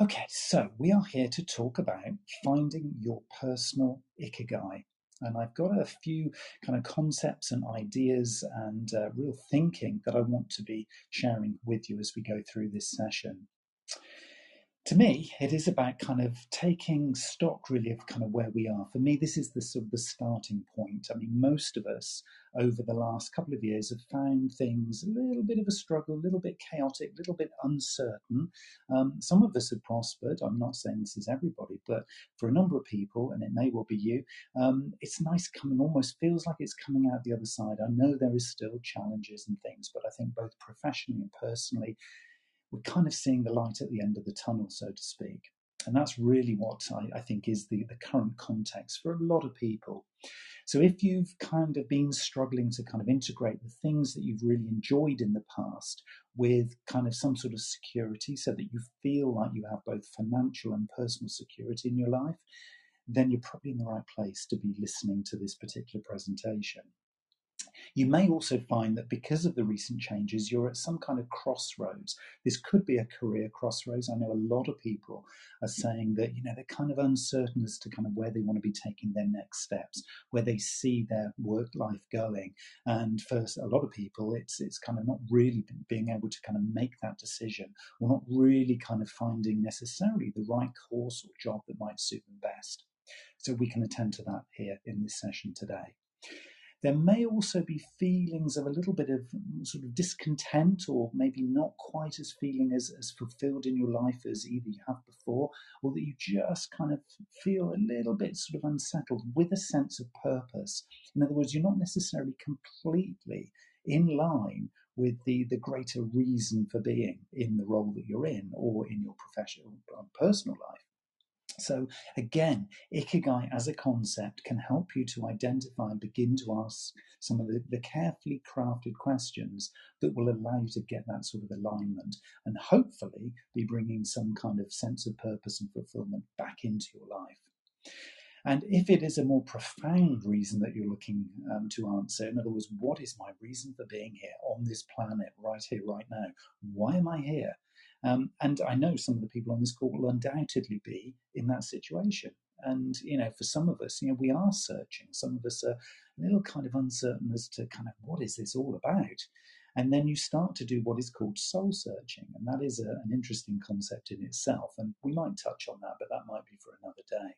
Okay, so we are here to talk about finding your personal ikigai. And I've got a few kind of concepts and ideas and uh, real thinking that I want to be sharing with you as we go through this session to me, it is about kind of taking stock really of kind of where we are. For me, this is the sort of the starting point. I mean, most of us over the last couple of years have found things a little bit of a struggle, a little bit chaotic, a little bit uncertain. Um, some of us have prospered. I'm not saying this is everybody, but for a number of people, and it may well be you, um, it's nice coming, almost feels like it's coming out the other side. I know there is still challenges and things, but I think both professionally and personally, we're kind of seeing the light at the end of the tunnel, so to speak. And that's really what I, I, think is the, the current context for a lot of people. So if you've kind of been struggling to kind of integrate the things that you've really enjoyed in the past with kind of some sort of security so that you feel like you have both financial and personal security in your life, then you're probably in the right place to be listening to this particular presentation. You may also find that because of the recent changes, you're at some kind of crossroads. This could be a career crossroads. I know a lot of people are mm. saying that, you know, they're kind of uncertain as to kind of where they want to be taking their next steps, where they see their work life going. And for a lot of people, it's it's kind of not really being able to kind of make that decision or not really kind of finding necessarily the right course or job that might suit them best. So we can attend to that here in this session today. There may also be feelings of a little bit of mm, sort of discontent or maybe not quite as feeling as, as fulfilled in your life as either you have before, or that you just kind of feel a little bit sort of unsettled with a sense of purpose. In other words, you're not necessarily completely in line with the, the greater reason for being in the role that you're in or in your professional or personal life. So, again, Ikigai as a concept can help you to identify and begin to ask some of the, the, carefully crafted questions that will allow you to get that sort of alignment and hopefully be bringing some kind of sense of purpose and fulfillment back into your life. And if it is a more profound reason that you're looking um, to answer, in other words, what is my reason for being here on this planet right here, right now? Why am I here? Um, and I know some of the people on this call will undoubtedly be in that situation. And, you know, for some of us, you know, we are searching. Some of us are a little kind of uncertain as to kind of what is this all about? And then you start to do what is called soul searching. And that is a, an interesting concept in itself. And we might touch on that, but that might be for another day.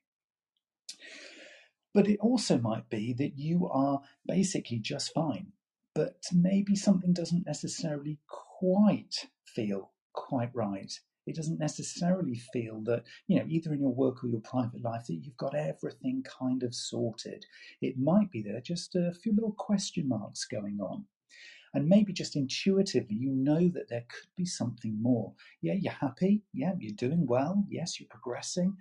But it also might be that you are basically just fine, but maybe something doesn't necessarily quite feel quite right. It doesn't necessarily feel that, you know, either in your work or your private life, that you've got everything kind of sorted. It might be there just a few little question marks going on. And maybe just intuitively, you know that there could be something more. Yeah, you're happy. Yeah, you're doing well. Yes, you're progressing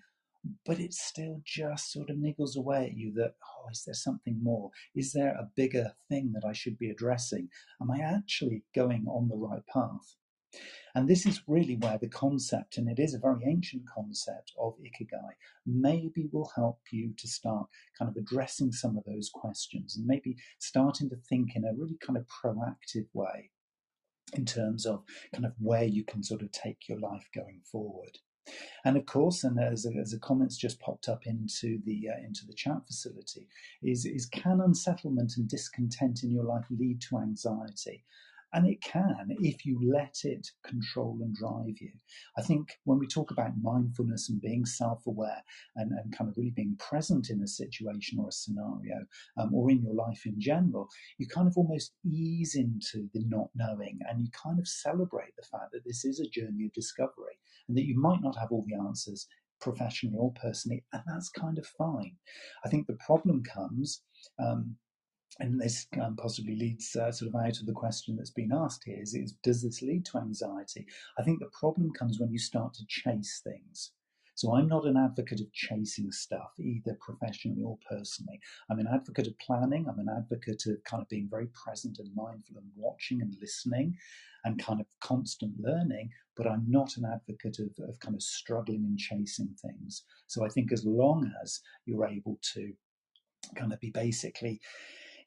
but it still just sort of niggles away at you that, oh, is there something more? Is there a bigger thing that I should be addressing? Am I actually going on the right path? And this is really where the concept, and it is a very ancient concept of ikigai, maybe will help you to start kind of addressing some of those questions and maybe starting to think in a really kind of proactive way in terms of kind of where you can sort of take your life going forward. And of course, and as a, as a comments just popped up into the uh, into the chat facility, is is can unsettlement and discontent in your life lead to anxiety? And it can if you let it control and drive you. I think when we talk about mindfulness and being self aware and, and kind of really being present in a situation or a scenario um, or in your life in general, you kind of almost ease into the not knowing and you kind of celebrate the fact that this is a journey of discovery and that you might not have all the answers professionally or personally, and that's kind of fine. I think the problem comes. Um, and this um, possibly leads uh, sort of out of the question that's been asked here is, is does this lead to anxiety? I think the problem comes when you start to chase things. So I'm not an advocate of chasing stuff, either professionally or personally. I'm an advocate of planning. I'm an advocate of kind of being very present and mindful and watching and listening and kind of constant learning. But I'm not an advocate of, of kind of struggling and chasing things. So I think as long as you're able to kind of be basically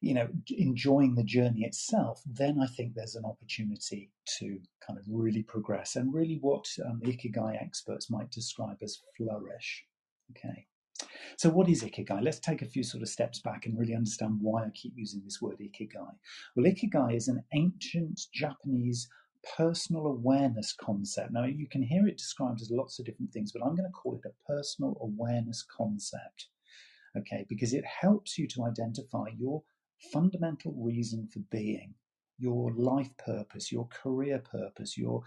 you know, enjoying the journey itself, then I think there's an opportunity to kind of really progress and really what um, Ikigai experts might describe as flourish. Okay. So, what is Ikigai? Let's take a few sort of steps back and really understand why I keep using this word Ikigai. Well, Ikigai is an ancient Japanese personal awareness concept. Now, you can hear it described as lots of different things, but I'm going to call it a personal awareness concept. Okay, because it helps you to identify your fundamental reason for being, your life purpose, your career purpose, your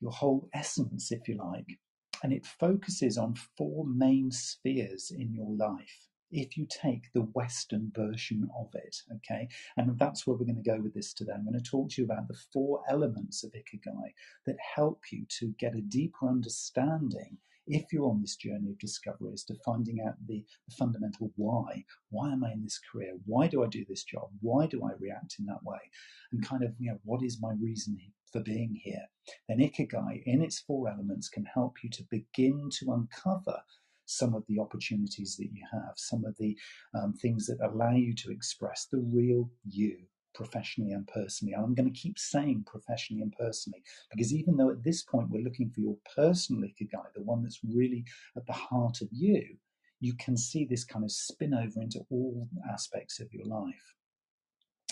your whole essence, if you like. And it focuses on four main spheres in your life if you take the Western version of it. Okay. And that's where we're going to go with this today. I'm going to talk to you about the four elements of Ikigai that help you to get a deeper understanding if you're on this journey of discovery as to finding out the, the, fundamental why. Why am I in this career? Why do I do this job? Why do I react in that way? And kind of, you know, what is my reason for being here? Then Ikigai, in its four elements, can help you to begin to uncover some of the opportunities that you have, some of the um, things that allow you to express the real you professionally and personally. And I'm going to keep saying professionally and personally because even though at this point we're looking for your personal ikigai, the one that's really at the heart of you, you can see this kind of spin over into all aspects of your life.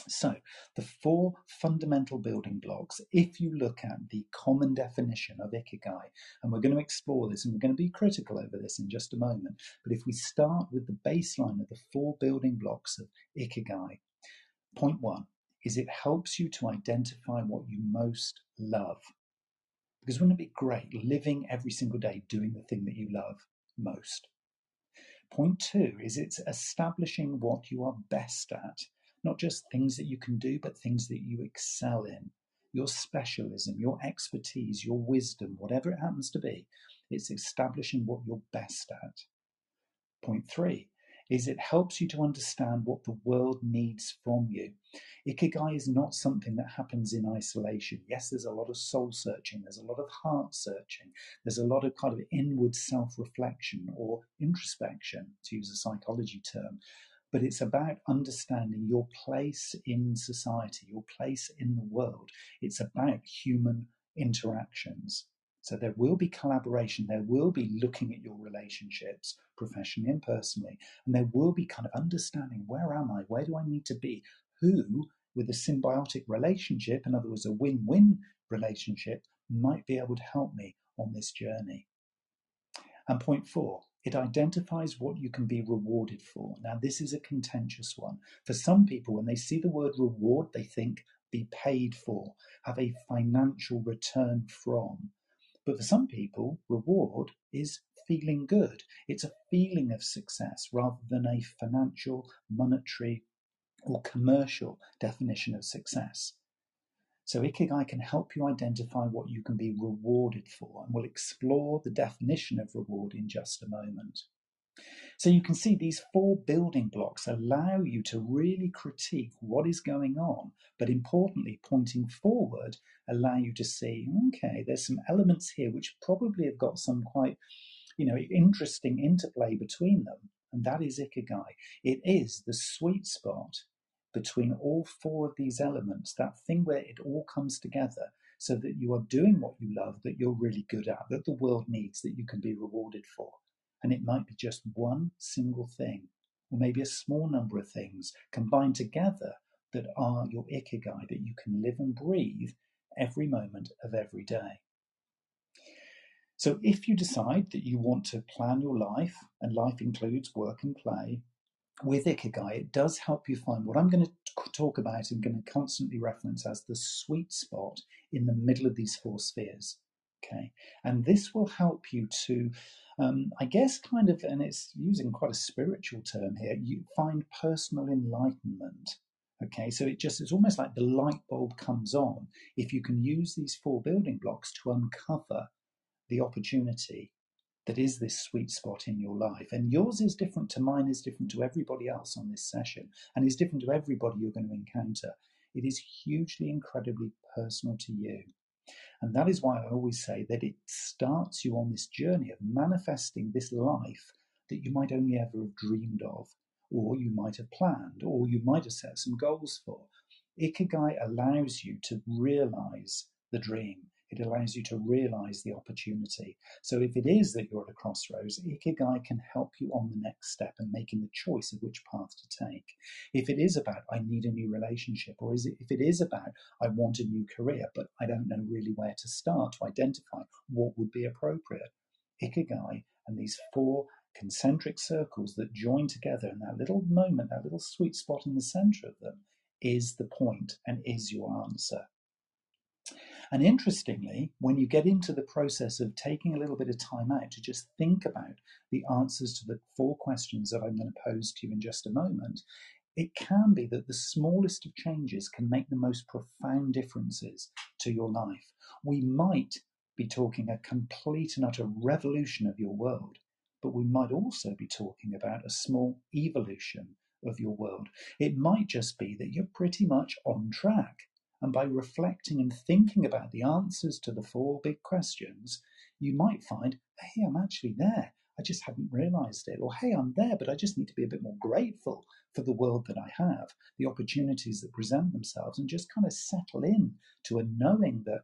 So, the four fundamental building blocks, if you look at the common definition of Ikigai, and we're going to explore this and we're going to be critical over this in just a moment, but if we start with the baseline of the four building blocks of Ikigai, point one is it helps you to identify what you most love. Because wouldn't it be great living every single day doing the thing that you love most? Point two is it's establishing what you are best at not just things that you can do, but things that you excel in. Your specialism, your expertise, your wisdom, whatever it happens to be, it's establishing what you're best at. Point three is it helps you to understand what the world needs from you. Ikigai is not something that happens in isolation. Yes, there's a lot of soul searching, there's a lot of heart searching, there's a lot of kind of inward self reflection or introspection, to use a psychology term but it's about understanding your place in society, your place in the world. It's about human interactions. So there will be collaboration, there will be looking at your relationships professionally and personally, and there will be kind of understanding where am I, where do I need to be, who, with a symbiotic relationship, in other words, a win win relationship, might be able to help me on this journey. And point four, it identifies what you can be rewarded for. Now, this is a contentious one. For some people, when they see the word reward, they think be paid for, have a financial return from. But for some people, reward is feeling good. It's a feeling of success rather than a financial, monetary, or commercial definition of success. So Ikigai can help you identify what you can be rewarded for, and we'll explore the definition of reward in just a moment. So you can see these four building blocks allow you to really critique what is going on, but importantly, pointing forward, allow you to see, okay, there's some elements here which probably have got some quite, you know, interesting interplay between them. And that is Ikigai. It is the sweet spot between all four of these elements, that thing where it all comes together so that you are doing what you love, that you're really good at, that the world needs, that you can be rewarded for. And it might be just one single thing, or maybe a small number of things combined together that are your ikigai, that you can live and breathe every moment of every day. So, if you decide that you want to plan your life, and life includes work and play, with Ikigai, it does help you find what I'm going to talk about and going to constantly reference as the sweet spot in the middle of these four spheres. Okay, and this will help you to, um, I guess, kind of, and it's using quite a spiritual term here. You find personal enlightenment. Okay, so it just it's almost like the light bulb comes on if you can use these four building blocks to uncover the opportunity that is this sweet spot in your life. And yours is different to mine, is different to everybody else on this session, and is different to everybody you're going to encounter. It is hugely, incredibly personal to you. And that is why I always say that it starts you on this journey of manifesting this life that you might only ever have dreamed of, or you might have planned, or you might have set some goals for. Ikigai allows you to realize the dream. It allows you to realize the opportunity. So if it is that you're at a crossroads, Ikigai can help you on the next step and making the choice of which path to take. If it is about I need a new relationship, or is it if it is about I want a new career, but I don't know really where to start to identify what would be appropriate. Ikigai and these four concentric circles that join together in that little moment, that little sweet spot in the center of them, is the point and is your answer. And interestingly, when you get into the process of taking a little bit of time out to just think about the answers to the four questions that I'm going to pose to you in just a moment, it can be that the smallest of changes can make the most profound differences to your life. We might be talking a complete and utter revolution of your world, but we might also be talking about a small evolution of your world. It might just be that you're pretty much on track. And by reflecting and thinking about the answers to the four big questions, you might find, hey, I'm actually there. I just hadn't realized it. Or, hey, I'm there, but I just need to be a bit more grateful for the world that I have, the opportunities that present themselves, and just kind of settle in to a knowing that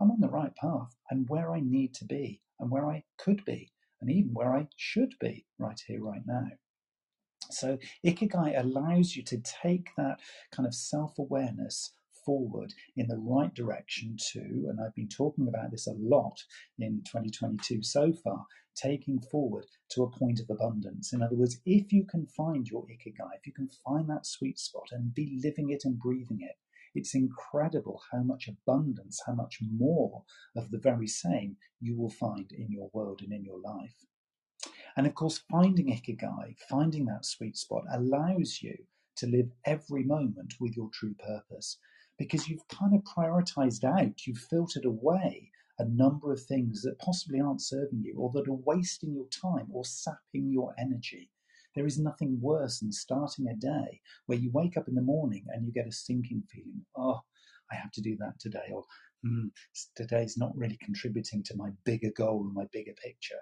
I'm on the right path. I'm where I need to be and where I could be, and even where I should be right here, right now. So, Ikigai allows you to take that kind of self awareness forward in the right direction to, and I've been talking about this a lot in 2022 so far, taking forward to a point of abundance. In other words, if you can find your Ikigai, if you can find that sweet spot and be living it and breathing it, it's incredible how much abundance, how much more of the very same you will find in your world and in your life. And of course, finding Ikigai, finding that sweet spot, allows you to live every moment with your true purpose because you've kind of prioritized out, you've filtered away a number of things that possibly aren't serving you or that are wasting your time or sapping your energy. There is nothing worse than starting a day where you wake up in the morning and you get a sinking feeling, oh, I have to do that today, or mm, today's not really contributing to my bigger goal and my bigger picture.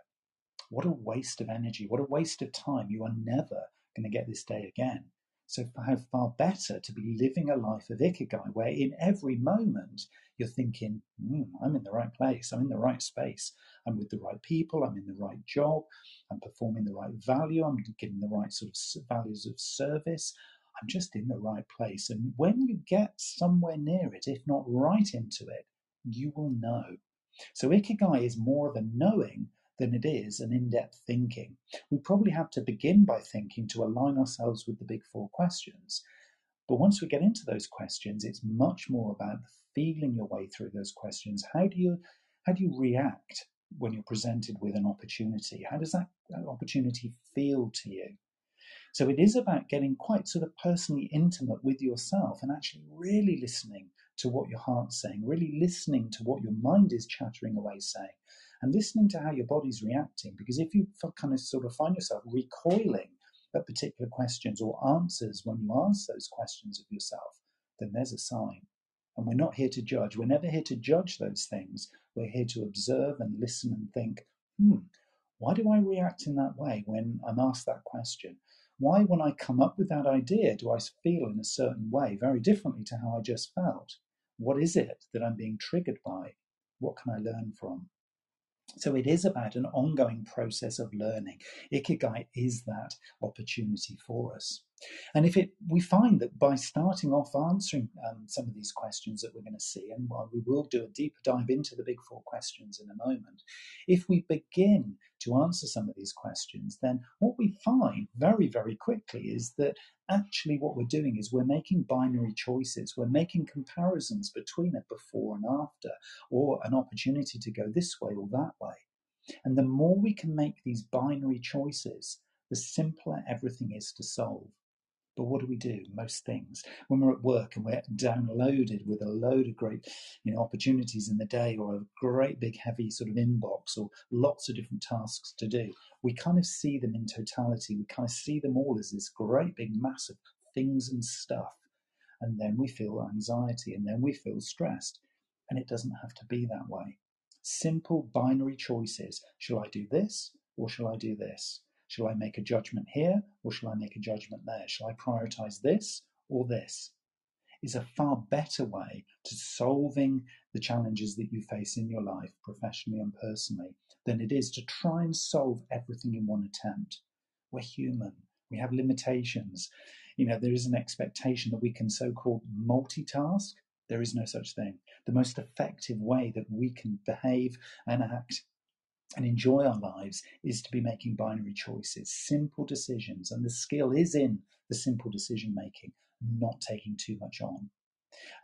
What a waste of energy. What a waste of time. You are never going to get this day again. So, how far better to be living a life of ikigai, where in every moment you're thinking, mm, I'm in the right place, I'm in the right space, I'm with the right people, I'm in the right job, I'm performing the right value, I'm giving the right sort of values of service, I'm just in the right place. And when you get somewhere near it, if not right into it, you will know. So, ikigai is more of a knowing than it is an in depth thinking. We probably have to begin by thinking to align ourselves with the big four questions. But once we get into those questions, it's much more about feeling your way through those questions. How do you how do you react when you're presented with an opportunity? How does that, that opportunity feel to you? So it is about getting quite sort of personally intimate with yourself and actually really listening to what your heart's saying, really listening to what your mind is chattering away saying, and listening to how your body's reacting. Because if you kind of sort of find yourself recoiling at particular questions or answers when you ask those questions of yourself, then there's a sign. And we're not here to judge. We're never here to judge those things. We're here to observe and listen and think, hmm, why do I react in that way when I'm asked that question? Why, when I come up with that idea, do I feel in a certain way, very differently to how I just felt? What is it that I'm being triggered by? What can I learn from? So it is about an ongoing process of learning. Ikigai is that opportunity for us. And if it, we find that by starting off answering um, some of these questions that we're going to see, and while we will do a deeper dive into the big four questions in a moment, if we begin to answer some of these questions, then what we find very, very quickly is that actually what we're doing is we're making binary choices. We're making comparisons between a before and after, or an opportunity to go this way or that way. And the more we can make these binary choices, the simpler everything is to solve. But what do we do? Most things. When we're at work and we're downloaded with a load of great you know, opportunities in the day or a great big heavy sort of inbox or lots of different tasks to do, we kind of see them in totality. We kind of see them all as this great big mass of things and stuff. And then we feel anxiety and then we feel stressed. And it doesn't have to be that way. Simple binary choices. Shall I do this or shall I do this? Shall I make a judgment here or shall I make a judgment there? Shall I prioritize this or this? Is a far better way to solving the challenges that you face in your life, professionally and personally, than it is to try and solve everything in one attempt. We're human, we have limitations. You know, there is an expectation that we can so called multitask. There is no such thing. The most effective way that we can behave and act and enjoy our lives is to be making binary choices, simple decisions. And the skill is in the simple decision making, not taking too much on.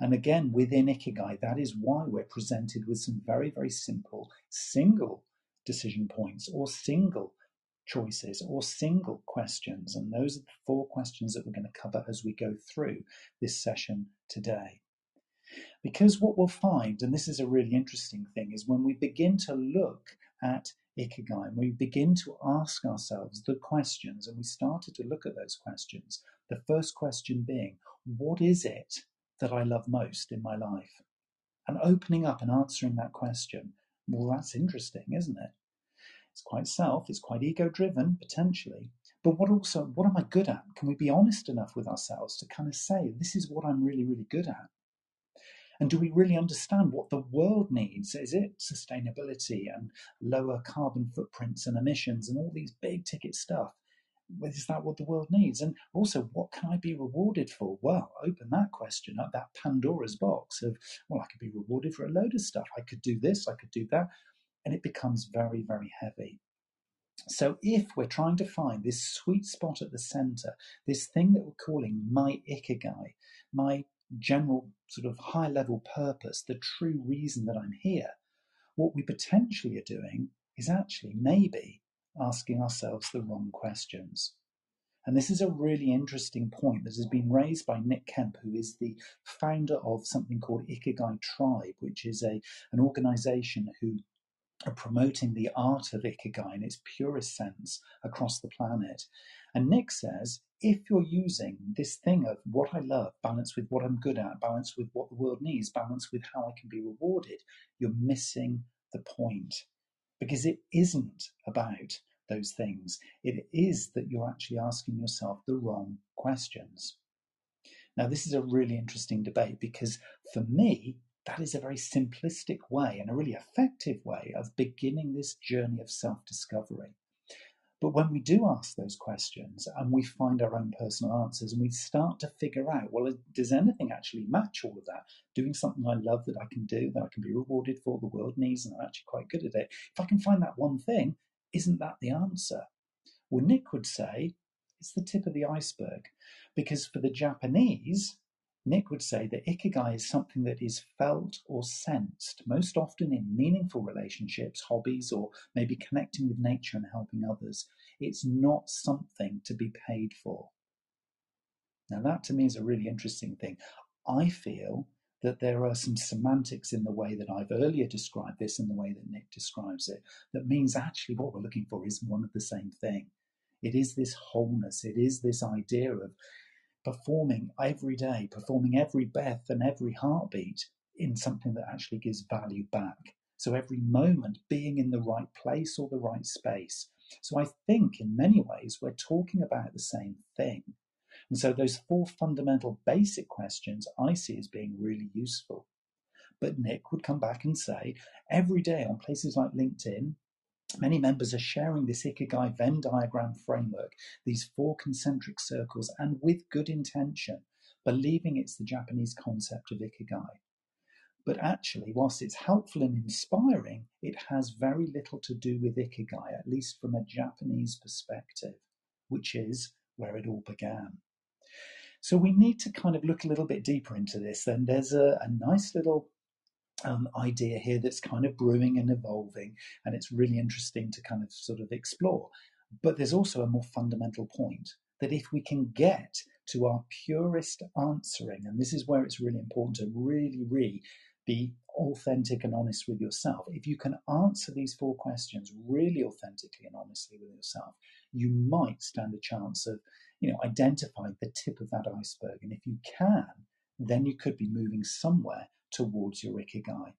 And again, within Ikigai, that is why we're presented with some very, very simple single decision points or single choices or single questions. And those are the four questions that we're going to cover as we go through this session today. Because what we'll find, and this is a really interesting thing, is when we begin to look at Ikigai and we begin to ask ourselves the questions, and we started to look at those questions. The first question being, What is it that I love most in my life? And opening up and answering that question, well, that's interesting, isn't it? It's quite self, it's quite ego driven, potentially. But what also, what am I good at? Can we be honest enough with ourselves to kind of say, this is what I'm really, really good at? And do we really understand what the world needs? Is it sustainability and lower carbon footprints and emissions and all these big ticket stuff? Is that what the world needs? And also, what can I be rewarded for? Well, open that question up, that Pandora's box of, well, I could be rewarded for a load of stuff. I could do this, I could do that. And it becomes very, very heavy. So, if we're trying to find this sweet spot at the center, this thing that we're calling my ikigai, my general sort of high level purpose, the true reason that I'm here, what we potentially are doing is actually maybe asking ourselves the wrong questions. And this is a really interesting point that has been raised by Nick Kemp, who is the founder of something called Ikigai Tribe, which is a, an organization who are promoting the art of Ikigai in its purest sense across the planet. And Nick says if you're using this thing of what I love, balanced with what I'm good at, balanced with what the world needs, balanced with how I can be rewarded, you're missing the point. Because it isn't about those things. It is that you're actually asking yourself the wrong questions. Now, this is a really interesting debate because for me, that is a very simplistic way and a really effective way of beginning this journey of self discovery. But when we do ask those questions and we find our own personal answers and we start to figure out, well, does anything actually match all of that? Doing something I love that I can do, that I can be rewarded for, the world needs, and I'm actually quite good at it. If I can find that one thing, isn't that the answer? Well, Nick would say it's the tip of the iceberg because for the Japanese, Nick would say that ikigai is something that is felt or sensed, most often in meaningful relationships, hobbies, or maybe connecting with nature and helping others. It's not something to be paid for. Now, that to me is a really interesting thing. I feel that there are some semantics in the way that I've earlier described this and the way that Nick describes it that means actually what we're looking for is one of the same thing. It is this wholeness, it is this idea of performing every day, performing every breath and every heartbeat in something that actually gives value back. So every moment being in the right place or the right space. So I think in many ways we're talking about the same thing. And so those four fundamental basic questions I see as being really useful. But Nick would come back and say every day on places like LinkedIn, Many members are sharing this Ikigai Venn diagram framework, these four concentric circles, and with good intention, believing it's the Japanese concept of Ikigai. But actually, whilst it's helpful and inspiring, it has very little to do with Ikigai, at least from a Japanese perspective, which is where it all began. So we need to kind of look a little bit deeper into this. Then there's a, a nice little um, idea here that's kind of brewing and evolving, and it's really interesting to kind of sort of explore. But there's also a more fundamental point that if we can get to our purest answering, and this is where it's really important to really, really be authentic and honest with yourself. If you can answer these four questions really authentically and honestly with yourself, you might stand a chance of, you know, identifying the tip of that iceberg. And if you can, then you could be moving somewhere towards your ikigai.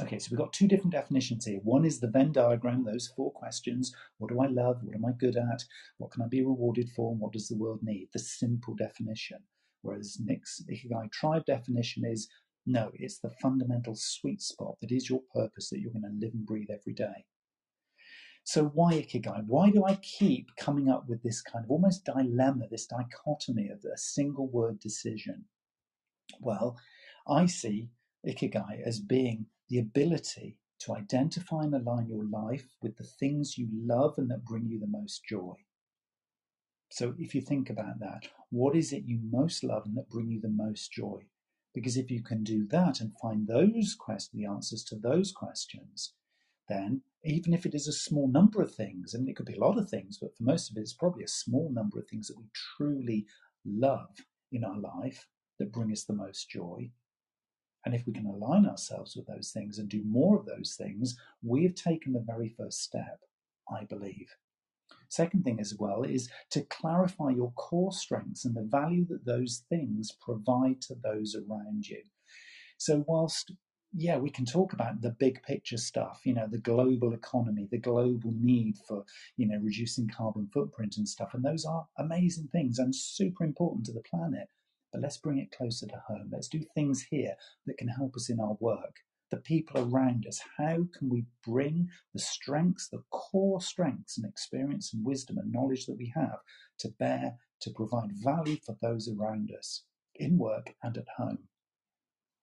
Okay, so we've got two different definitions here. One is the Venn diagram, those four questions. What do I love? What am I good at? What can I be rewarded for? And what does the world need? The simple definition. Whereas Nick's Ikigai tribe definition is no, it's the fundamental sweet spot that is your purpose that you're going to live and breathe every day. So why Ikigai? Why do I keep coming up with this kind of almost dilemma, this dichotomy of a single word decision? Well, I see Ikigai as being the ability to identify and align your life with the things you love and that bring you the most joy. So if you think about that, what is it you most love and that bring you the most joy? Because if you can do that and find those the answers to those questions, then even if it is a small number of things, I and it could be a lot of things, but for most of it, it's probably a small number of things that we truly love in our life that bring us the most joy, and if we can align ourselves with those things and do more of those things, we have taken the very first step, I believe. Second thing as well is to clarify your core strengths and the value that those things provide to those around you. So, whilst yeah, we can talk about the big picture stuff, you know, the global economy, the global need for, you know, reducing carbon footprint and stuff. And those are amazing things and super important to the planet. But let's bring it closer to home. Let's do things here that can help us in our work. The people around us. How can we bring the strengths, the core strengths and experience and wisdom and knowledge that we have to bear to provide value for those around us in work and at home?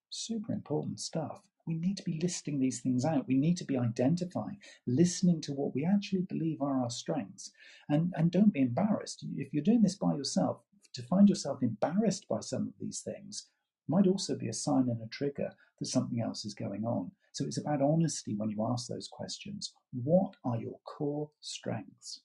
Super important stuff. We need to be listing these things out. We need to be identifying, listening to what we actually believe are our strengths. And, and don't be embarrassed. If you're doing this by yourself, to find yourself embarrassed by some of these things might also be a sign and a trigger that something else is going on. So it's about honesty when you ask those questions. What are your core strengths?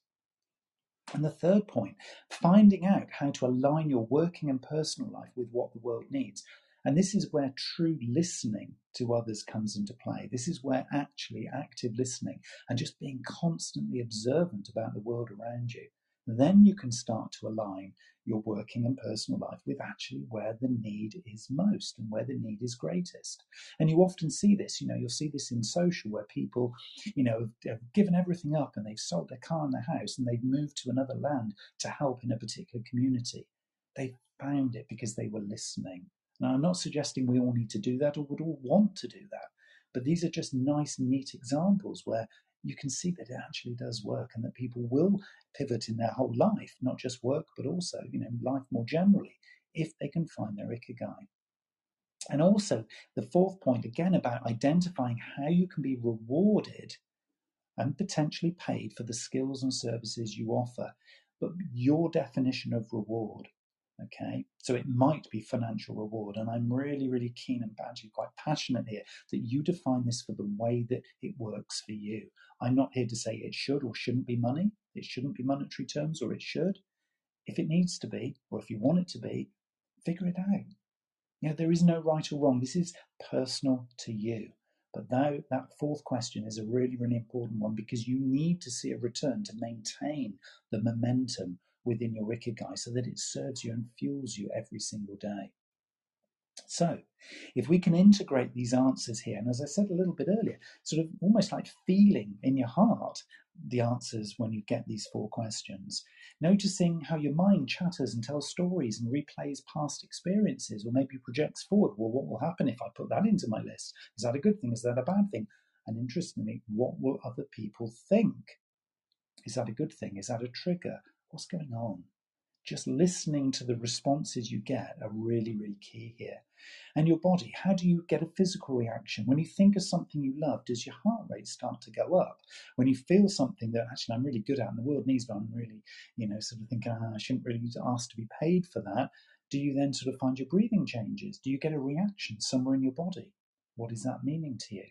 And the third point, finding out how to align your working and personal life with what the world needs. And this is where true listening to others comes into play. This is where actually active listening and just being constantly observant about the world around you then you can start to align your working and personal life with actually where the need is most and where the need is greatest. And you often see this, you know, you'll see this in social where people, you know, have given everything up and they've sold their car and their house and they've moved to another land to help in a particular community. They found it because they were listening. Now, I'm not suggesting we all need to do that or would all want to do that, but these are just nice, neat examples where you can see that it actually does work and that people will pivot in their whole life, not just work, but also, you know, life more generally, if they can find their ikigai. And also, the fourth point, again, about identifying how you can be rewarded and potentially paid for the skills and services you offer, but your definition of reward. Okay, so it might be financial reward, and I'm really, really keen and actually quite passionate here that you define this for the way that it works for you. I'm not here to say it should or shouldn't be money, it shouldn't be monetary terms, or it should. If it needs to be, or if you want it to be, figure it out. You know, there is no right or wrong. This is personal to you. But now that fourth question is a really, really important one because you need to see a return to maintain the momentum within your ikigai so that it serves you and fuels you every single day. So, if we can integrate these answers here, and as I said a little bit earlier, sort of almost like feeling in your heart the answers when you get these four questions, noticing how your mind chatters and tells stories and replays past experiences, or maybe projects forward. Well, what will happen if I put that into my list? Is that a good thing? Is that a bad thing? And interestingly, what will other people think? Is that a good thing? Is that a trigger? What's going on? Just listening to the responses you get are really, really key here. And your body, how do you get a physical reaction? When you think of something you love, does your heart rate start to go up? When you feel something that actually I'm really good at and the world needs, but I'm really, you know, sort of thinking, ah, I shouldn't really ask to be paid for that, do you then sort of find your breathing changes? Do you get a reaction somewhere in your body? What is that meaning to you?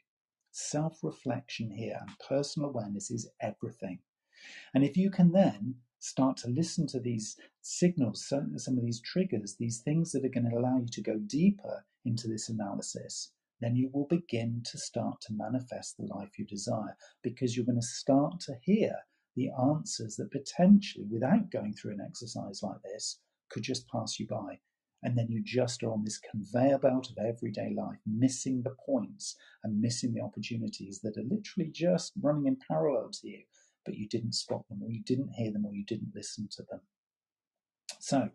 Self reflection here and personal awareness is everything. And if you can then start to listen to these signals, some of these triggers, these things that are going to allow you to go deeper into this analysis, then you will begin to start to manifest the life you desire because you're going to start to hear the answers that potentially, without going through an exercise like this, could just pass you by. And then you just are on this conveyor belt of everyday life, missing the points and missing the opportunities that are literally just running in parallel to you, but you didn't spot them, or you didn't hear them, or you didn't listen to them. So,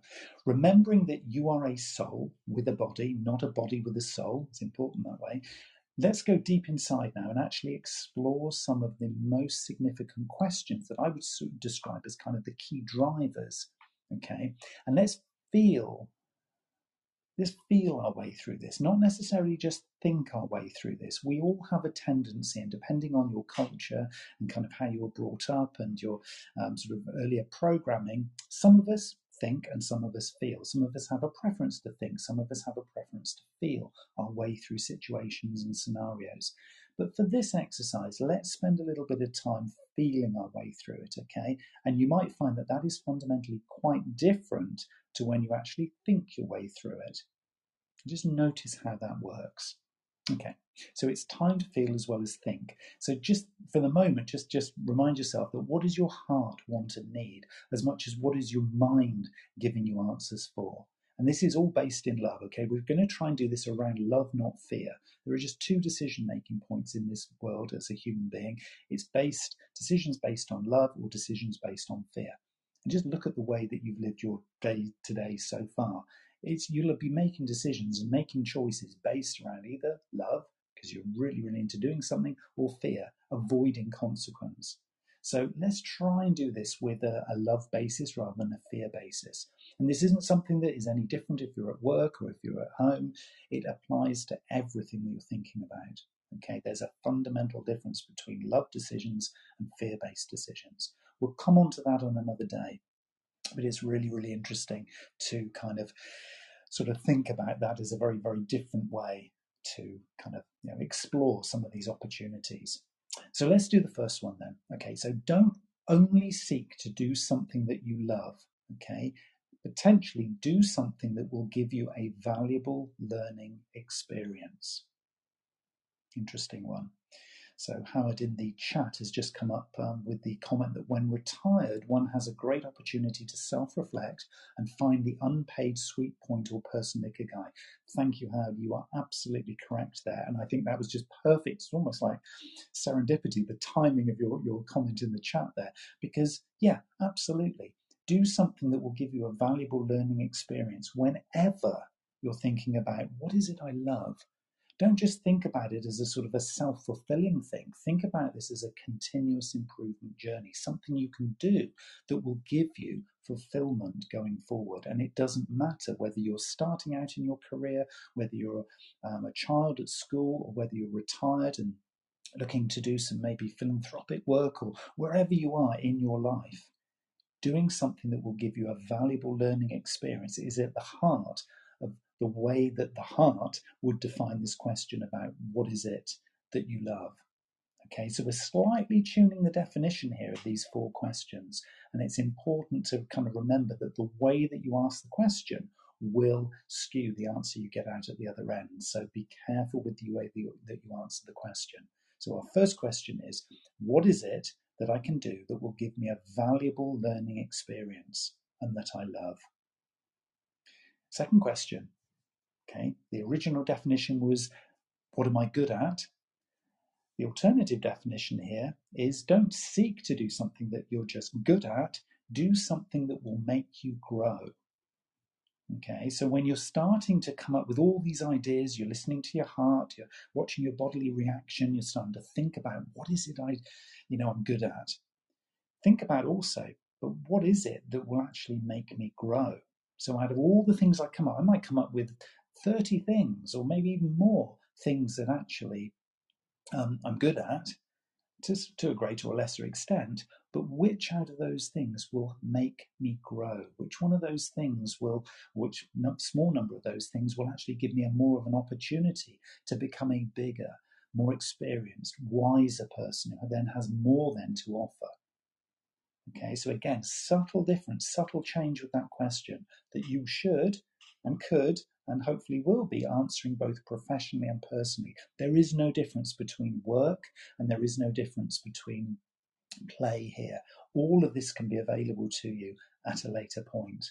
remembering that you are a soul with a body, not a body with a soul, it's important that way. Let's go deep inside now and actually explore some of the most significant questions that I would describe as kind of the key drivers. Okay, and let's feel let's feel our way through this, not necessarily just think our way through this. We all have a tendency, and depending on your culture and kind of how you were brought up and your um, sort of earlier programming, some of us think and some of us feel. Some of us have a preference to think, some of us have a preference to feel our way through situations and scenarios. But for this exercise, let's spend a little bit of time feeling our way through it, okay? And you might find that that is fundamentally quite different to when you actually think your way through it. Just notice how that works. Okay, so it's time to feel as well as think. So just for the moment, just just remind yourself that what does your heart want and need as much as what is your mind giving you answers for. And this is all based in love, okay? We're going to try and do this around love, not fear. There are just two decision making points in this world as a human being. It's based, decisions based on love or decisions based on fear. And just look at the way that you've lived your day today so far. It's you'll be making decisions and making choices based around either love, because you're really, really into doing something, or fear, avoiding consequence. So let's try and do this with a, a, love basis rather than a fear basis. And this isn't something that is any different if you're at work or if you're at home. It applies to everything that you're thinking about. Okay, there's a fundamental difference between love decisions and fear based decisions. We'll come on to that on another day. But it's really, really interesting to kind of sort of think about that as a very, very different way to kind of you know, explore some of these opportunities. So let's do the first one then. Okay, so don't only seek to do something that you love. Okay, potentially do something that will give you a valuable learning experience. Interesting one. So Howard in the chat has just come up um, with the comment that when retired, one has a great opportunity to self-reflect and find the unpaid sweet point or personal ikigai. Thank you, Howard. You are absolutely correct there, and I think that was just perfect. It's almost like serendipity, the timing of your your comment in the chat there, because yeah, absolutely. Do something that will give you a valuable learning experience whenever you're thinking about what is it I love don't just think about it as a sort of a self fulfilling thing. Think about this as a continuous improvement journey, something you can do that will give you fulfillment going forward. And it doesn't matter whether you're starting out in your career, whether you're um, a child at school, or whether you're retired and looking to do some maybe philanthropic work or wherever you are in your life. Doing something that will give you a valuable learning experience is at the heart of the way that the heart would define this question about what is it that you love. Okay, so we're slightly tuning the definition here of these four questions, and it's important to kind of remember that the way that you ask the question will skew the answer you get out at the other end. So be careful with the way that you, answer the question. So, our first question is What is it that I can do that will give me a valuable learning experience and that I love? Second question Okay, the original definition was what am I good at? The alternative definition here is don't seek to do something that you're just good at, do something that will make you grow. Okay, so when you're starting to come up with all these ideas, you're listening to your heart, you're watching your bodily reaction, you're starting to think about what is it I, you know, I'm good at. Think about also, but what is it that will actually make me grow? So out of all the things I come up, I might come up with 30 things, or maybe even more things that actually um, I'm good at to, to a greater or lesser extent, but which out of those things will make me grow? Which one of those things will, which small number of those things will actually give me a more of an opportunity to become a bigger, more experienced, wiser person who then has more then to offer? Okay, so again, subtle difference, subtle change with that question that you should and could and hopefully will be answering both professionally and personally. There is no difference between work and there is no difference between play here. All of this can be available to you at a later point.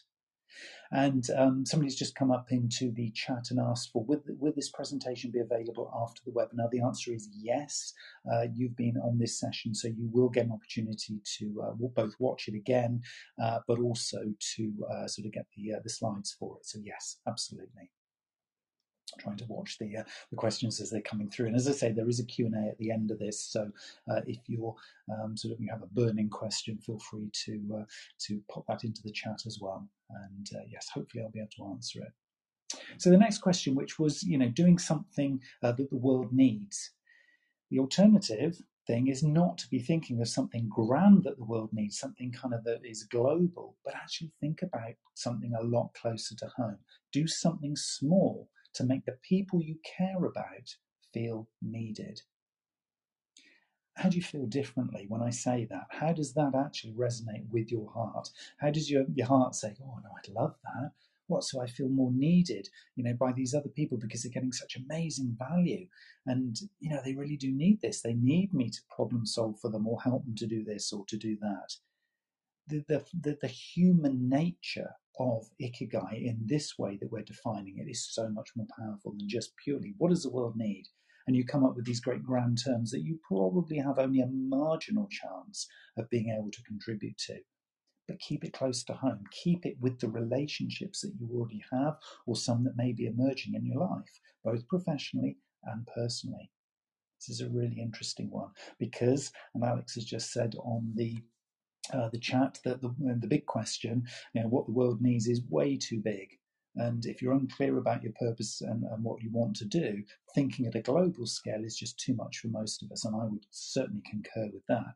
And um, somebody's just come up into the chat and asked for, will, will this presentation be available after the webinar? The answer is yes. Uh, you've been on this session, so you will get an opportunity to uh, both watch it again, uh, but also to uh, sort of get the, uh, the slides for it. So yes, absolutely trying to watch the uh, the questions as they're coming through. And as I say, there is a Q&A at the end of this, so uh, if you're um, sort of you have a burning question, feel free to uh, to pop that into the chat as well. And uh, yes, hopefully I'll be able to answer it. So the next question, which was you know doing something uh, that the world needs, the alternative thing is not to be thinking of something grand that the world needs, something kind of that is global, but actually think about something a lot closer to home. Do something small to make the people you care about feel needed. How do you feel differently when I say that? How does that actually resonate with your heart? How does your, your heart say, Oh, no, I'd love that? What? So I feel more needed, you know, by these other people because they're getting such amazing value. And, you know, they really do need this. They need me to problem solve for them or help them to do this or to do that. The, the, the, human nature of ikigai in this way that we're defining it is so much more powerful than just purely what does the world need? And you come up with these great grand terms that you probably have only a marginal chance of being able to contribute to. But keep it close to home. Keep it with the relationships that you already have or some that may be emerging in your life, both professionally and personally. This is a really interesting one because, and Alex has just said on the uh, the chat that the, the big question, you know, what the world needs is way too big. And if you're unclear about your purpose and, and, what you want to do, thinking at a global scale is just too much for most of us. And I would certainly concur with that.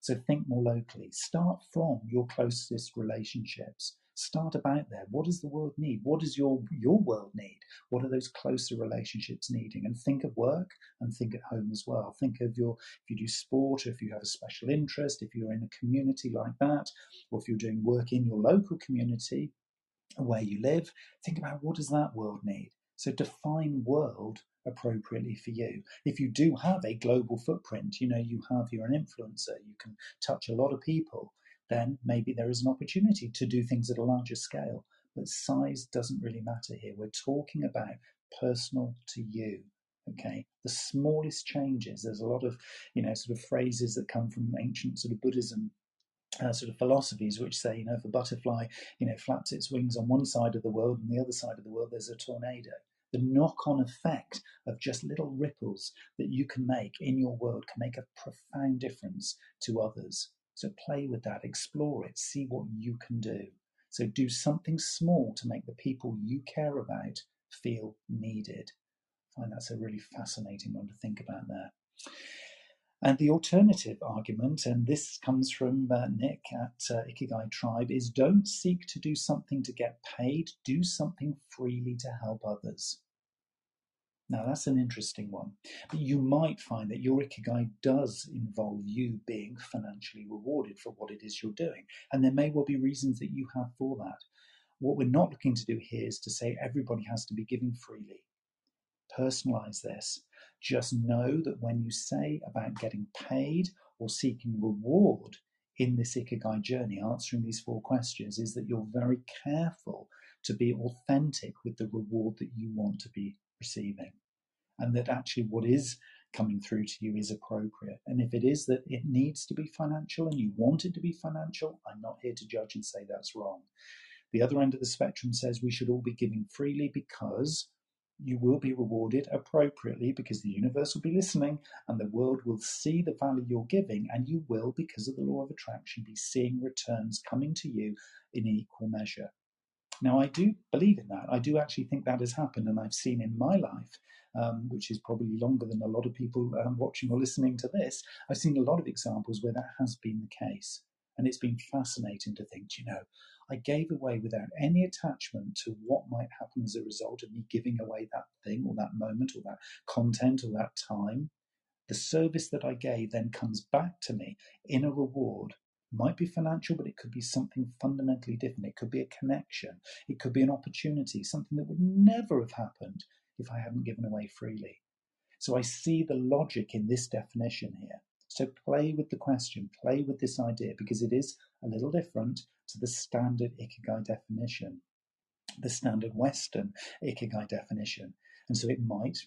So think more locally. Start from your closest relationships. Start about there. What does the world need? What does your your world need? What are those closer relationships needing? And think of work and think at home as well. Think of your if you do sport, or if you have a special interest, if you're in a community like that, or if you're doing work in your local community where you live, think about what does that world need? So define world appropriately for you. If you do have a global footprint, you know, you have, you're an influencer, you can touch a lot of people, then maybe there is an opportunity to do things at a larger scale. But size doesn't really matter here. We're talking about personal to you. Okay, the smallest changes. There's a lot of, you know, sort of phrases that come from ancient sort of Buddhism uh, sort of philosophies which say, you know, if a butterfly, you know, flaps its wings on one side of the world and the other side of the world, there's a tornado. The knock-on effect of just little ripples that you can make in your world can make a profound difference to others. So play with that, explore it, see what you can do. So do something small to make the people you care about feel needed. I find that's a really fascinating one to think about there. And the alternative argument, and this comes from uh, Nick at uh, Ikigai Tribe, is don't seek to do something to get paid, do something freely to help others. Now, that's an interesting one. You might find that your ikigai does involve you being financially rewarded for what it is you're doing. And there may well be reasons that you have for that. What we're not looking to do here is to say everybody has to be giving freely. Personalize this. Just know that when you say about getting paid or seeking reward in this ikigai journey, answering these four questions, is that you're very careful to be authentic with the reward that you want to be receiving and that actually what is coming through to you is appropriate. And if it is that it needs to be financial and you want it to be financial, I'm not here to judge and say that's wrong. The other end of the spectrum says we should all be giving freely because you will be rewarded appropriately because the universe will be listening and the world will see the value you're giving, and you will, because of the law of attraction, be seeing returns coming to you in equal measure. Now, I do believe in that. I do actually think that has happened, and I've seen in my life um, which is probably longer than a lot of people um, watching or listening to this, I've seen a lot of examples where that has been the case. And it's been fascinating to think, you know, I gave away without any attachment to what might happen as a result of me giving away that thing or that moment or that content or that time. The service that I gave then comes back to me in a reward might be financial, but it could be something fundamentally different. It could be a connection. It could be an opportunity, something that would never have happened if I hadn't given away freely. So I see the logic in this definition here. So play with the question, play with this idea, because it is a little different to the standard Ikigai definition. the standard Western Ikigai definition. And so it might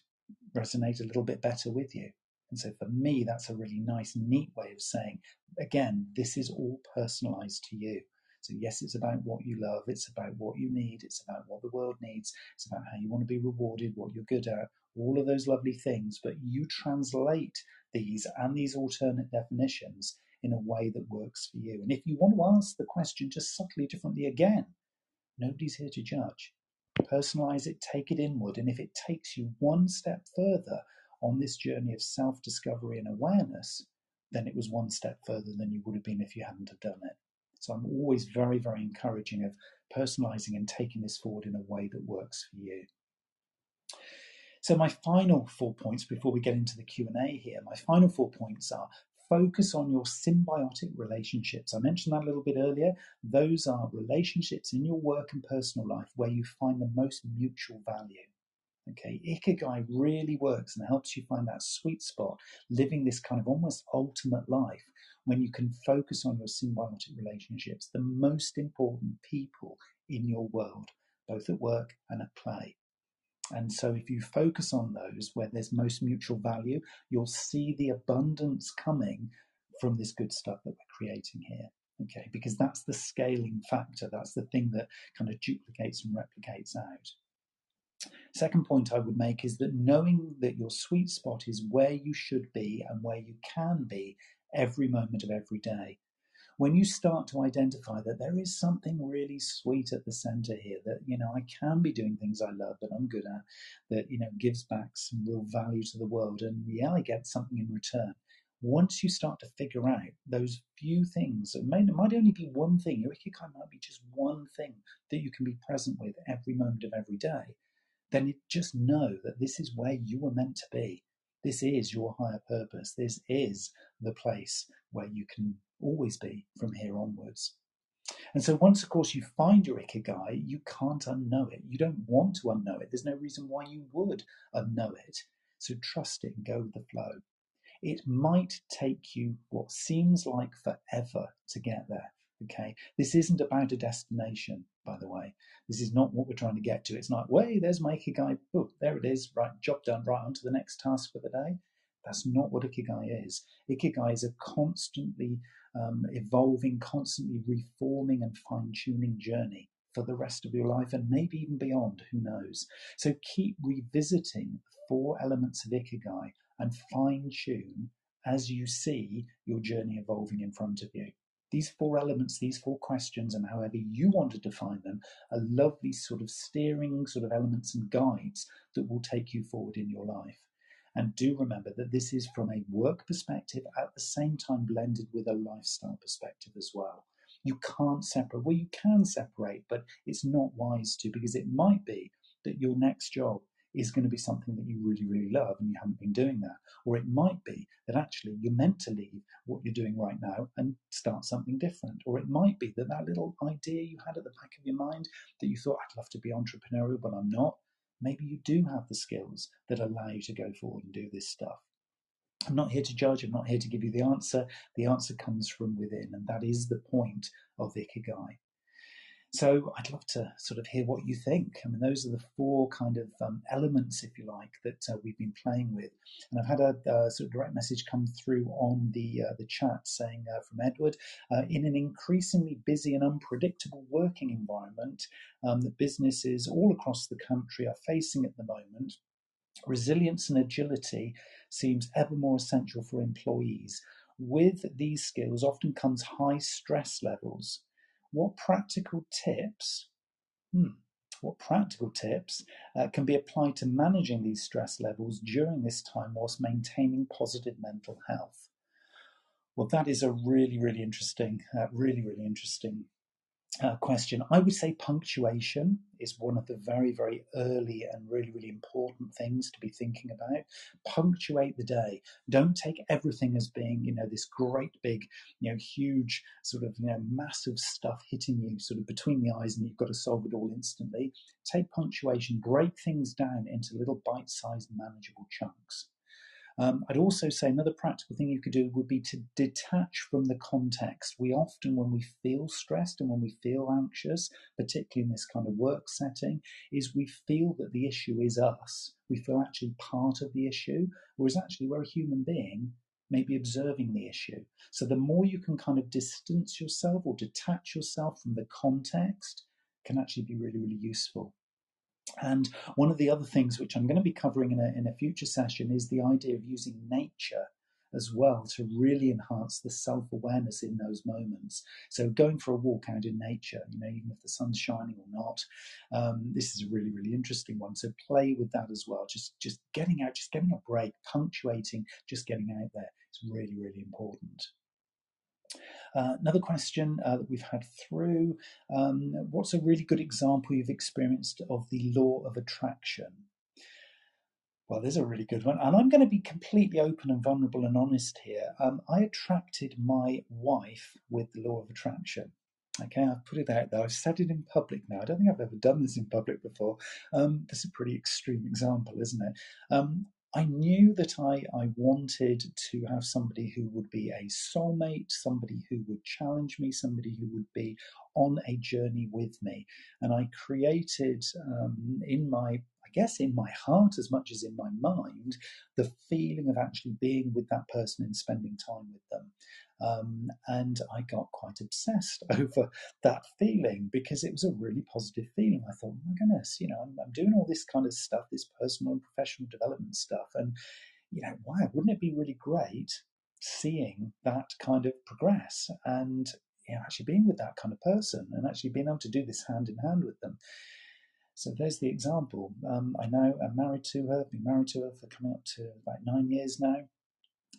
resonate a little bit better with you. And so for me, that's a really nice, neat way of saying, again, this is all personalized to you. So, yes, it's about what you love, it's about what you need, it's about what the world needs, it's about how you want to be rewarded, what you're good at, all of those lovely things. But you translate these and these alternate definitions in a way that works for you. And if you want to ask the question just subtly differently again, nobody's here to judge. Personalize it, take it inward, and if it takes you one step further on this journey of self discovery and awareness, then it was one step further than you would have been if you hadn't have done it. So I'm always very, very encouraging of personalizing and taking this forward in a way that works for you. So my final four points before we get into the Q&A here, my final four points are focus on your symbiotic relationships. I mentioned that a little bit earlier. Those are relationships in your work and personal life where you find the most mutual value. Okay, Ikigai really works and helps you find that sweet spot, living this kind of almost ultimate life when you can focus on your symbiotic relationships, the most important people in your world, both at work and at play. And so, if you focus on those where there's most mutual value, you'll see the abundance coming from this good stuff that we're creating here. Okay, because that's the scaling factor, that's the thing that kind of duplicates and replicates out. Second point I would make is that knowing that your sweet spot is where you should be and where you can be every moment of every day. When you start to identify that there is something really sweet at the center here, that, you know, I can be doing things I love, that I'm good at, that, you know, gives back some real value to the world, and yeah, I get something in return. Once you start to figure out those few things, it, may, it might only be one thing, your ikigai might be just one thing that you can be present with every moment of every day, then just know that this is where you were meant to be. This is your higher purpose. This is the place where you can always be from here onwards. And so, once, of course, you find your ikigai, you can't unknow it. You don't want to unknow it. There's no reason why you would unknow it. So, trust it and go with the flow. It might take you what seems like forever to get there. Okay, this isn't about a destination, by the way. This is not what we're trying to get to. It's not, way, there's my Ikigai. Oh, there it is. Right, job done. Right, on to the next task for the day. That's not what Ikigai is. Ikigai is a constantly um, evolving, constantly reforming and fine tuning journey for the rest of your life and maybe even beyond. Who knows? So keep revisiting four elements of Ikigai and fine tune as you see your journey evolving in front of you. These four elements, these four questions, and however you want to define them, are lovely sort of steering sort of elements and guides that will take you forward in your life. And do remember that this is from a work perspective at the same time blended with a lifestyle perspective as well. You can't separate, well, you can separate, but it's not wise to because it might be that your next job is going to be something that you really, really love and you haven't been doing that. Or it might be that actually you're meant to leave what you're doing right now and start something different. Or it might be that that little idea you had at the back of your mind that you thought, I'd love to be entrepreneurial, but I'm not. Maybe you do have the skills that allow you to go forward and do this stuff. I'm not here to judge, I'm not here to give you the answer. The answer comes from within, and that is the point of Ikigai. So I'd love to sort of hear what you think. I mean, those are the four kind of um, elements, if you like, that uh, we've been playing with. And I've had a, a, sort of direct message come through on the uh, the chat saying uh, from Edward, uh, in an increasingly busy and unpredictable working environment um, that businesses all across the country are facing at the moment, resilience and agility seems ever more essential for employees. With these skills often comes high stress levels what practical tips, hmm, what practical tips uh, can be applied to managing these stress levels during this time whilst maintaining positive mental health? Well, that is a really, really interesting, uh, really, really interesting uh, question. I would say punctuation is one of the very, very early and really, really important things to be thinking about. Punctuate the day. Don't take everything as being, you know, this great big, you know, huge sort of, you know, massive stuff hitting you sort of between the eyes and you've got to solve it all instantly. Take punctuation, break things down into little bite sized, manageable chunks. Um, I'd also say another practical thing you could do would be to detach from the context. We often, when we feel stressed and when we feel anxious, particularly in this kind of work setting, is we feel that the issue is us. We feel actually part of the issue, whereas actually we're a human being maybe observing the issue. So the more you can kind of distance yourself or detach yourself from the context can actually be really, really useful. And one of the other things which I'm going to be covering in a, in a future session is the idea of using nature as well to really enhance the self awareness in those moments. So, going for a walk out in nature, you know, even if the sun's shining or not, um, this is a really, really interesting one. So, play with that as well. Just, just getting out, just getting a break, punctuating, just getting out there is really, really important. Uh, another question uh, that we've had through um, What's a really good example you've experienced of the law of attraction? Well, there's a really good one. And I'm going to be completely open and vulnerable and honest here. Um, I attracted my wife with the law of attraction. Okay, I've put it out there. I've said it in public now. I don't think I've ever done this in public before. Um, is a pretty extreme example, isn't it? Um, I knew that I, I wanted to have somebody who would be a soulmate, somebody who would challenge me, somebody who would be on a journey with me. And I created um, in my, guess, in my heart as much as in my mind, the feeling of actually being with that person and spending time with them. Um, and I got quite obsessed over that feeling because it was a really positive feeling. I thought, my goodness, you know, I'm, I'm doing all this kind of stuff, this personal and professional development stuff. And, you know, wow, wouldn't it be really great seeing that kind of progress and, you know, actually being with that kind of person and actually being able to do this hand in hand with them? So there's the example. Um, I now am married to her, been married to her for coming up to about nine years now.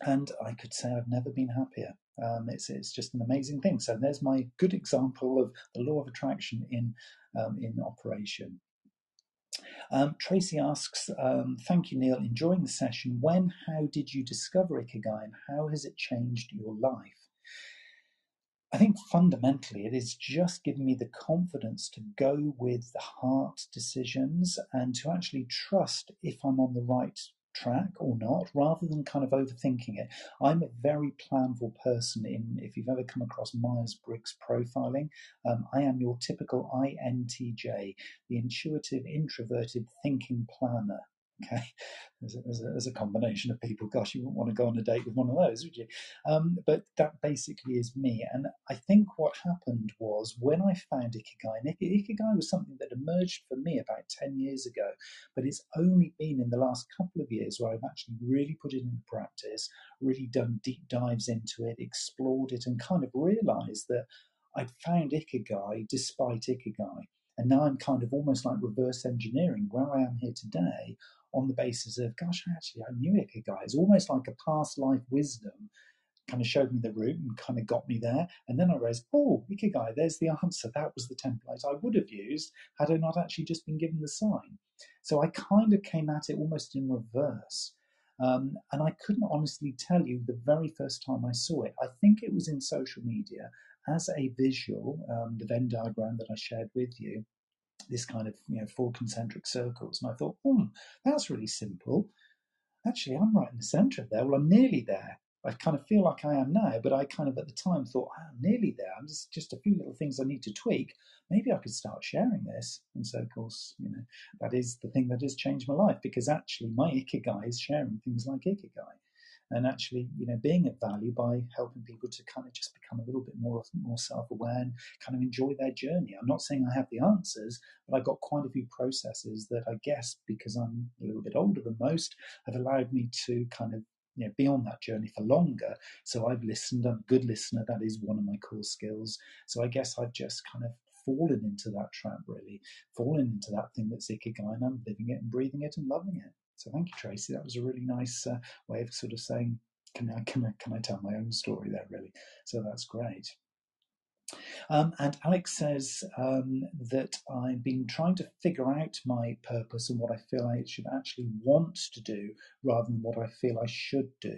And I could say I've never been happier. Um, it's, it's just an amazing thing. So there's my good example of the law of attraction in, um, in operation. Um, Tracy asks, um, Thank you, Neil. Enjoying the session. When, how did you discover Ikigai and how has it changed your life? I think fundamentally it is just giving me the confidence to go with the heart decisions and to actually trust if I'm on the right track or not, rather than kind of overthinking it. I'm a very planful person. In if you've ever come across Myers Briggs profiling, um, I am your typical INTJ, the intuitive, introverted thinking planner. Okay, as a, as, a, as a, combination of people. Gosh, you wouldn't want to go on a date with one of those, would you? Um, but that basically is me. And I think what happened was when I found Ikigai, and Ikigai was something that emerged for me about 10 years ago, but it's only been in the last couple of years where I've actually really put it into practice, really done deep dives into it, explored it, and kind of realized that I'd found Ikigai despite Ikigai. And now I'm kind of almost like reverse engineering where I am here today on the basis of, gosh, actually, I knew Ikigai. It's almost like a past life wisdom kind of showed me the route and kind of got me there. And then I realized, oh, Ikigai, there's the answer. That was the template I would have used had I not actually just been given the sign. So I kind of came at it almost in reverse. Um, and I couldn't honestly tell you the very first time I saw it. I think it was in social media as a visual, um, the Venn diagram that I shared with you this kind of you know four concentric circles. And I thought, hmm, that's really simple. Actually, I'm right in the centre of there. Well, I'm nearly there. I kind of feel like I am now, but I kind of at the time thought, I'm nearly there. I'm just just a few little things I need to tweak. Maybe I could start sharing this. And so, of course, you know, that is the thing that has changed my life because actually my ikigai is sharing things like ikigai and actually, you know, being of value by helping people to kind of just become a little bit more more self-aware and kind of enjoy their journey. I'm not saying I have the answers, but I've got quite a few processes that I guess because I'm a little bit older than most have allowed me to kind of you know, be on that journey for longer. So I've listened. I'm a good listener. That is one of my core skills. So I guess I've just kind of fallen into that trap, really, fallen into that thing that's ikigai, and I'm living it and breathing it and loving it. So thank you, Tracy. That was a really nice uh, way of sort of saying, can I, can, I, can I tell my own story there, really? So that's great. Um, and Alex says um, that I've been trying to figure out my purpose and what I feel I should actually want to do rather than what I feel I should do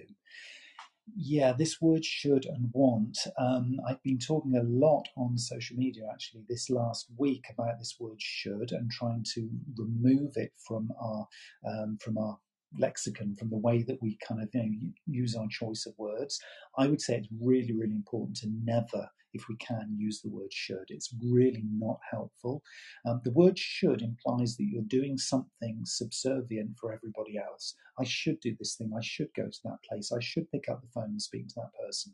yeah, this word should and want. Um, I've been talking a lot on social media actually this last week about this word should and trying to remove it from our um, from our lexicon from the way that we kind of you know use our choice of words i would say it's really really important to never if we can use the word should. It's really not helpful. Um, the word should implies that you're doing something subservient for everybody else. I should do this thing. I should go to that place. I should pick up the phone and speak to that person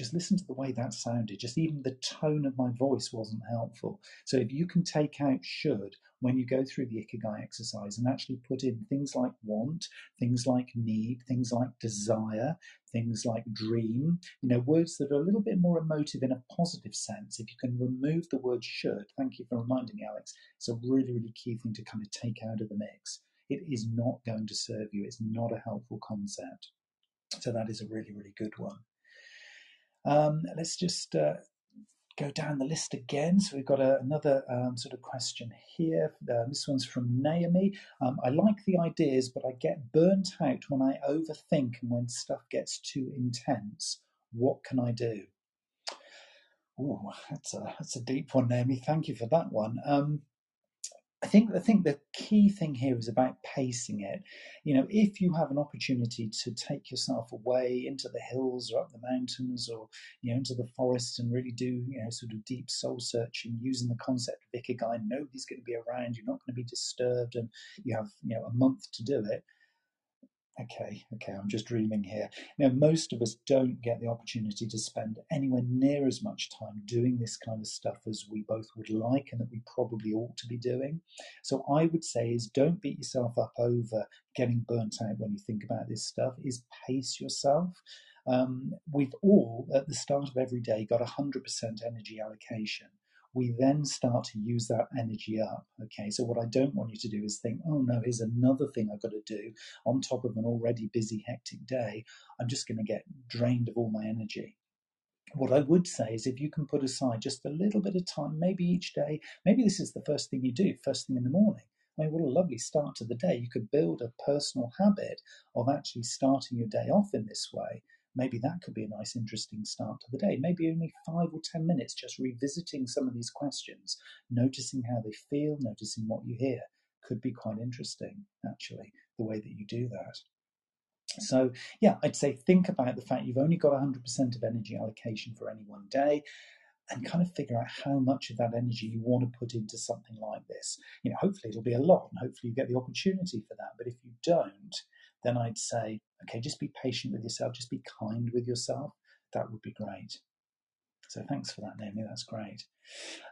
just listen to the way that sounded. Just even the tone of my voice wasn't helpful. So if you can take out should when you go through the Ikigai exercise and actually put in things like want, things like need, things like desire, things like dream, you know, words that are a little bit more emotive in a positive sense. If you can remove the word should, thank you for reminding me, Alex, it's a really, really key thing to kind of take out of the mix. It is not going to serve you. It's not a helpful concept. So that is a really, really good one. Um, let's just uh, go down the list again. So we've got a, another um, sort of question here. Uh, this one's from Naomi. Um, I like the ideas, but I get burnt out when I overthink and when stuff gets too intense. What can I do? Oh, that's a that's a deep one, Naomi. Thank you for that one. Um, I think I think the key thing here is about pacing it. You know, if you have an opportunity to take yourself away into the hills or up the mountains or you know into the forest and really do you know sort of deep soul searching using the concept of ikigai, nobody's going to be around, you're not going to be disturbed, and you have you know a month to do it okay, okay, I'm just dreaming here. Now, most of us don't get the opportunity to spend anywhere near as much time doing this kind of stuff as we both would like and that we probably ought to be doing. So I would say is don't beat yourself up over getting burnt out when you think about this stuff, is pace yourself. Um, we've all, at the start of every day, got 100% energy allocation we then start to use that energy up. Okay, so what I don't want you to do is think, oh no, here's another thing I've got to do on top of an already busy, hectic day. I'm just going to get drained of all my energy. What I would say is if you can put aside just a little bit of time, maybe each day, maybe this is the first thing you do, first thing in the morning. I mean, what a lovely start to the day. You could build a personal habit of actually starting your day off in this way maybe that could be a nice, interesting start to the day. Maybe only five or 10 minutes just revisiting some of these questions, noticing how they feel, noticing what you hear could be quite interesting, actually, the way that you do that. So, yeah, I'd say think about the fact you've only got 100% of energy allocation for any one day and kind of figure out how much of that energy you want to put into something like this. You know, hopefully it'll be a lot and hopefully you get the opportunity for that. But if you don't, then I'd say, okay, just be patient with yourself, just be kind with yourself. That would be great. So thanks for that, Naomi. That's great.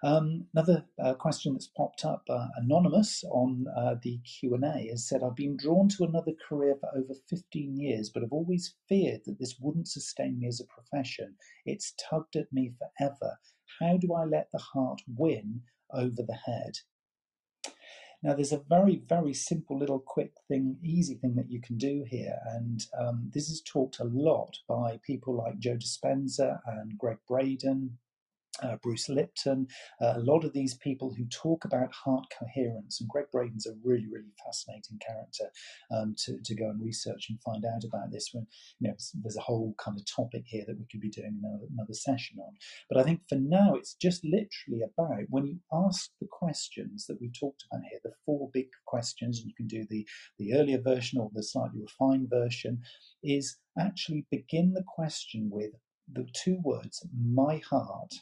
Um, another uh, question that's popped up, uh, anonymous on uh, the Q and A, has said, "I've been drawn to another career for over 15 years, but have always feared that this wouldn't sustain me as a profession. It's tugged at me forever. How do I let the heart win over the head?" Now, there's a very, very simple little quick thing, easy thing that you can do here. And um, this is talked a lot by people like Joe Dispenza and Gregg Braden uh, Bruce Lipton, uh, a lot of these people who talk about heart coherence. And Gregg Braden's a really, really fascinating character um, to, to go and research and find out about this. When you know, there's a whole kind of topic here that we could be doing another, another session on. But I think for now, it's just literally about when you ask the questions that we talked about here, the four big questions, and you can do the the earlier version or the slightly refined version, is actually begin the question with the two words, my heart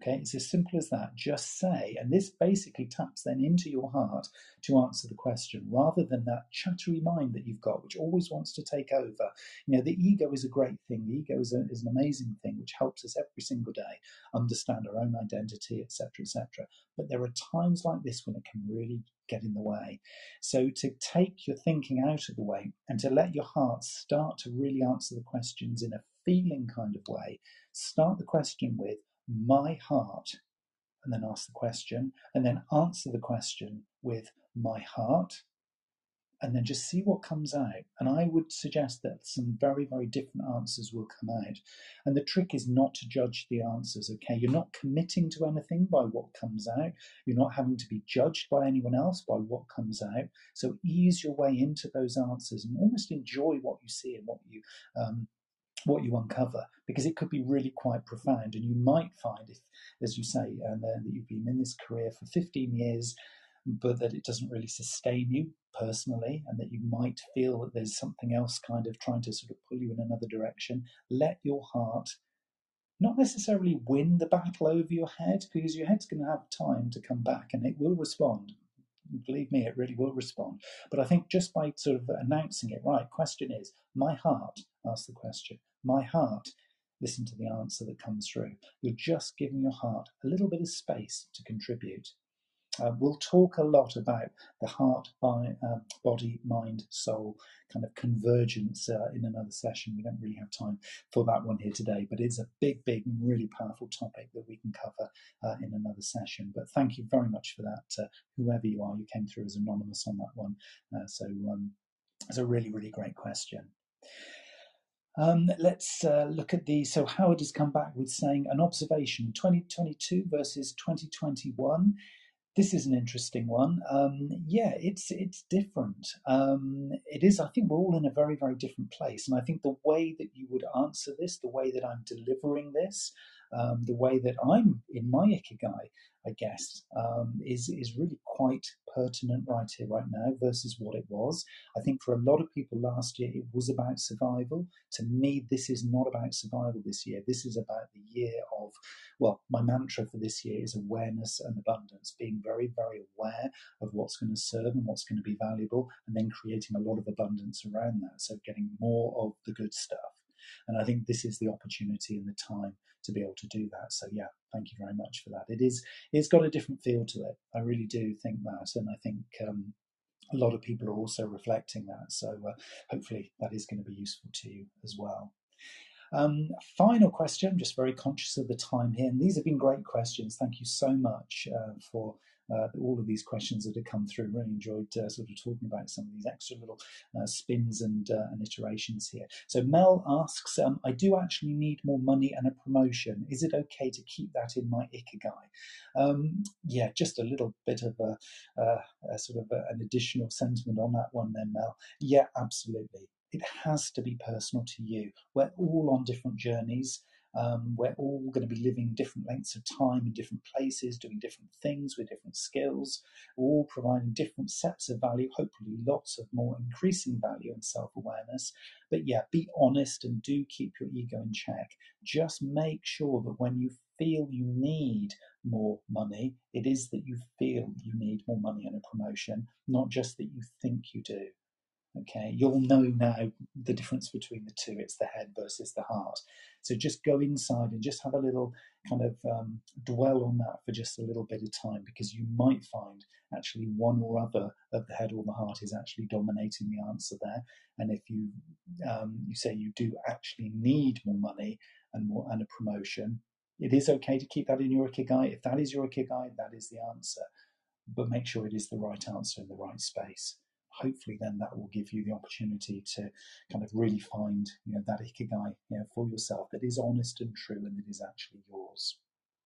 Okay, it's as simple as that. Just say, and this basically taps then into your heart to answer the question rather than that chattery mind that you've got, which always wants to take over. You know, the ego is a great thing. The ego is, a, is an amazing thing which helps us every single day understand our own identity, etc., etc. But there are times like this when it can really get in the way. So to take your thinking out of the way and to let your heart start to really answer the questions in a feeling kind of way, start the question with my heart, and then ask the question, and then answer the question with my heart, and then just see what comes out. And I would suggest that some very, very different answers will come out. And the trick is not to judge the answers, okay? You're not committing to anything by what comes out. You're not having to be judged by anyone else by what comes out. So ease your way into those answers and almost enjoy what you see and what you um, what you uncover because it could be really quite profound and you might find if as you say and uh, that you've been in this career for 15 years but that it doesn't really sustain you personally, and that you might feel that there's something else kind of trying to sort of pull you in another direction, let your heart not necessarily win the battle over your head because your head's going to have time to come back and it will respond. Believe me, it really will respond. But I think just by sort of announcing it, right, question is, my heart, ask the question, my heart, listen to the answer that comes through. You're just giving your heart a little bit of space to contribute. Uh, we'll talk a lot about the heart, by, uh, body, mind, soul kind of convergence uh, in another session. We don't really have time for that one here today, but it's a big, big, really powerful topic that we can cover uh, in another session. But thank you very much for that, uh, whoever you are. You came through as anonymous on that one. Uh, so um, it's a really, really great question. Um, let's uh, look at the. So Howard has come back with saying an observation 2022 versus 2021 this is an interesting one. Um, yeah, it's it's different. Um, it is. I think we're all in a very very different place, and I think the way that you would answer this, the way that I'm delivering this, um, the way that I'm in my ikigai, I guess, um, is is really quite pertinent right here, right now, versus what it was. I think for a lot of people last year, it was about survival. To me, this is not about survival this year. This is about the year of, well, my mantra for this year is awareness and abundance, being very, very aware of what's going to serve and what's going to be valuable, and then creating a lot of abundance around that. So getting more of the good stuff. And I think this is the opportunity and the time to be able to do that. So yeah, thank you very much for that. It is it's got a different feel to it. I really do think that, and I think um, a lot of people are also reflecting that. So uh, hopefully that is going to be useful to you as well. Um, final question, just very conscious of the time here, and these have been great questions. Thank you so much uh, for uh, all of these questions that have come through. Really enjoyed uh, sort of talking about some of these extra little uh, spins and, uh, and iterations here. So Mel asks, um, I do actually need more money and a promotion. Is it okay to keep that in my ikigai? Um, yeah, just a little bit of a, uh, a sort of a, an additional sentiment on that one, then Mel. Yeah, absolutely. It has to be personal to you. We're all on different journeys. Um, we're all going to be living different lengths of time in different places, doing different things with different skills, all providing different sets of value, hopefully lots of more increasing value and self awareness. But yeah, be honest and do keep your ego in check. Just make sure that when you feel you need more money, it is that you feel you need more money and a promotion, not just that you think you do. Okay, you'll know now the difference between the two. It's the head versus the heart. So just go inside and just have a little kind of um, dwell on that for just a little bit of time because you might find actually one or other of the head or the heart is actually dominating the answer there. And if you um, you say you do actually need more money and more and a promotion, it is okay to keep that in your ikigai. If that is your ikigai, that is the answer. But make sure it is the right answer in the right space hopefully then that will give you the opportunity to kind of really find you know that ikigai you know, for yourself that is honest and true and that is actually yours.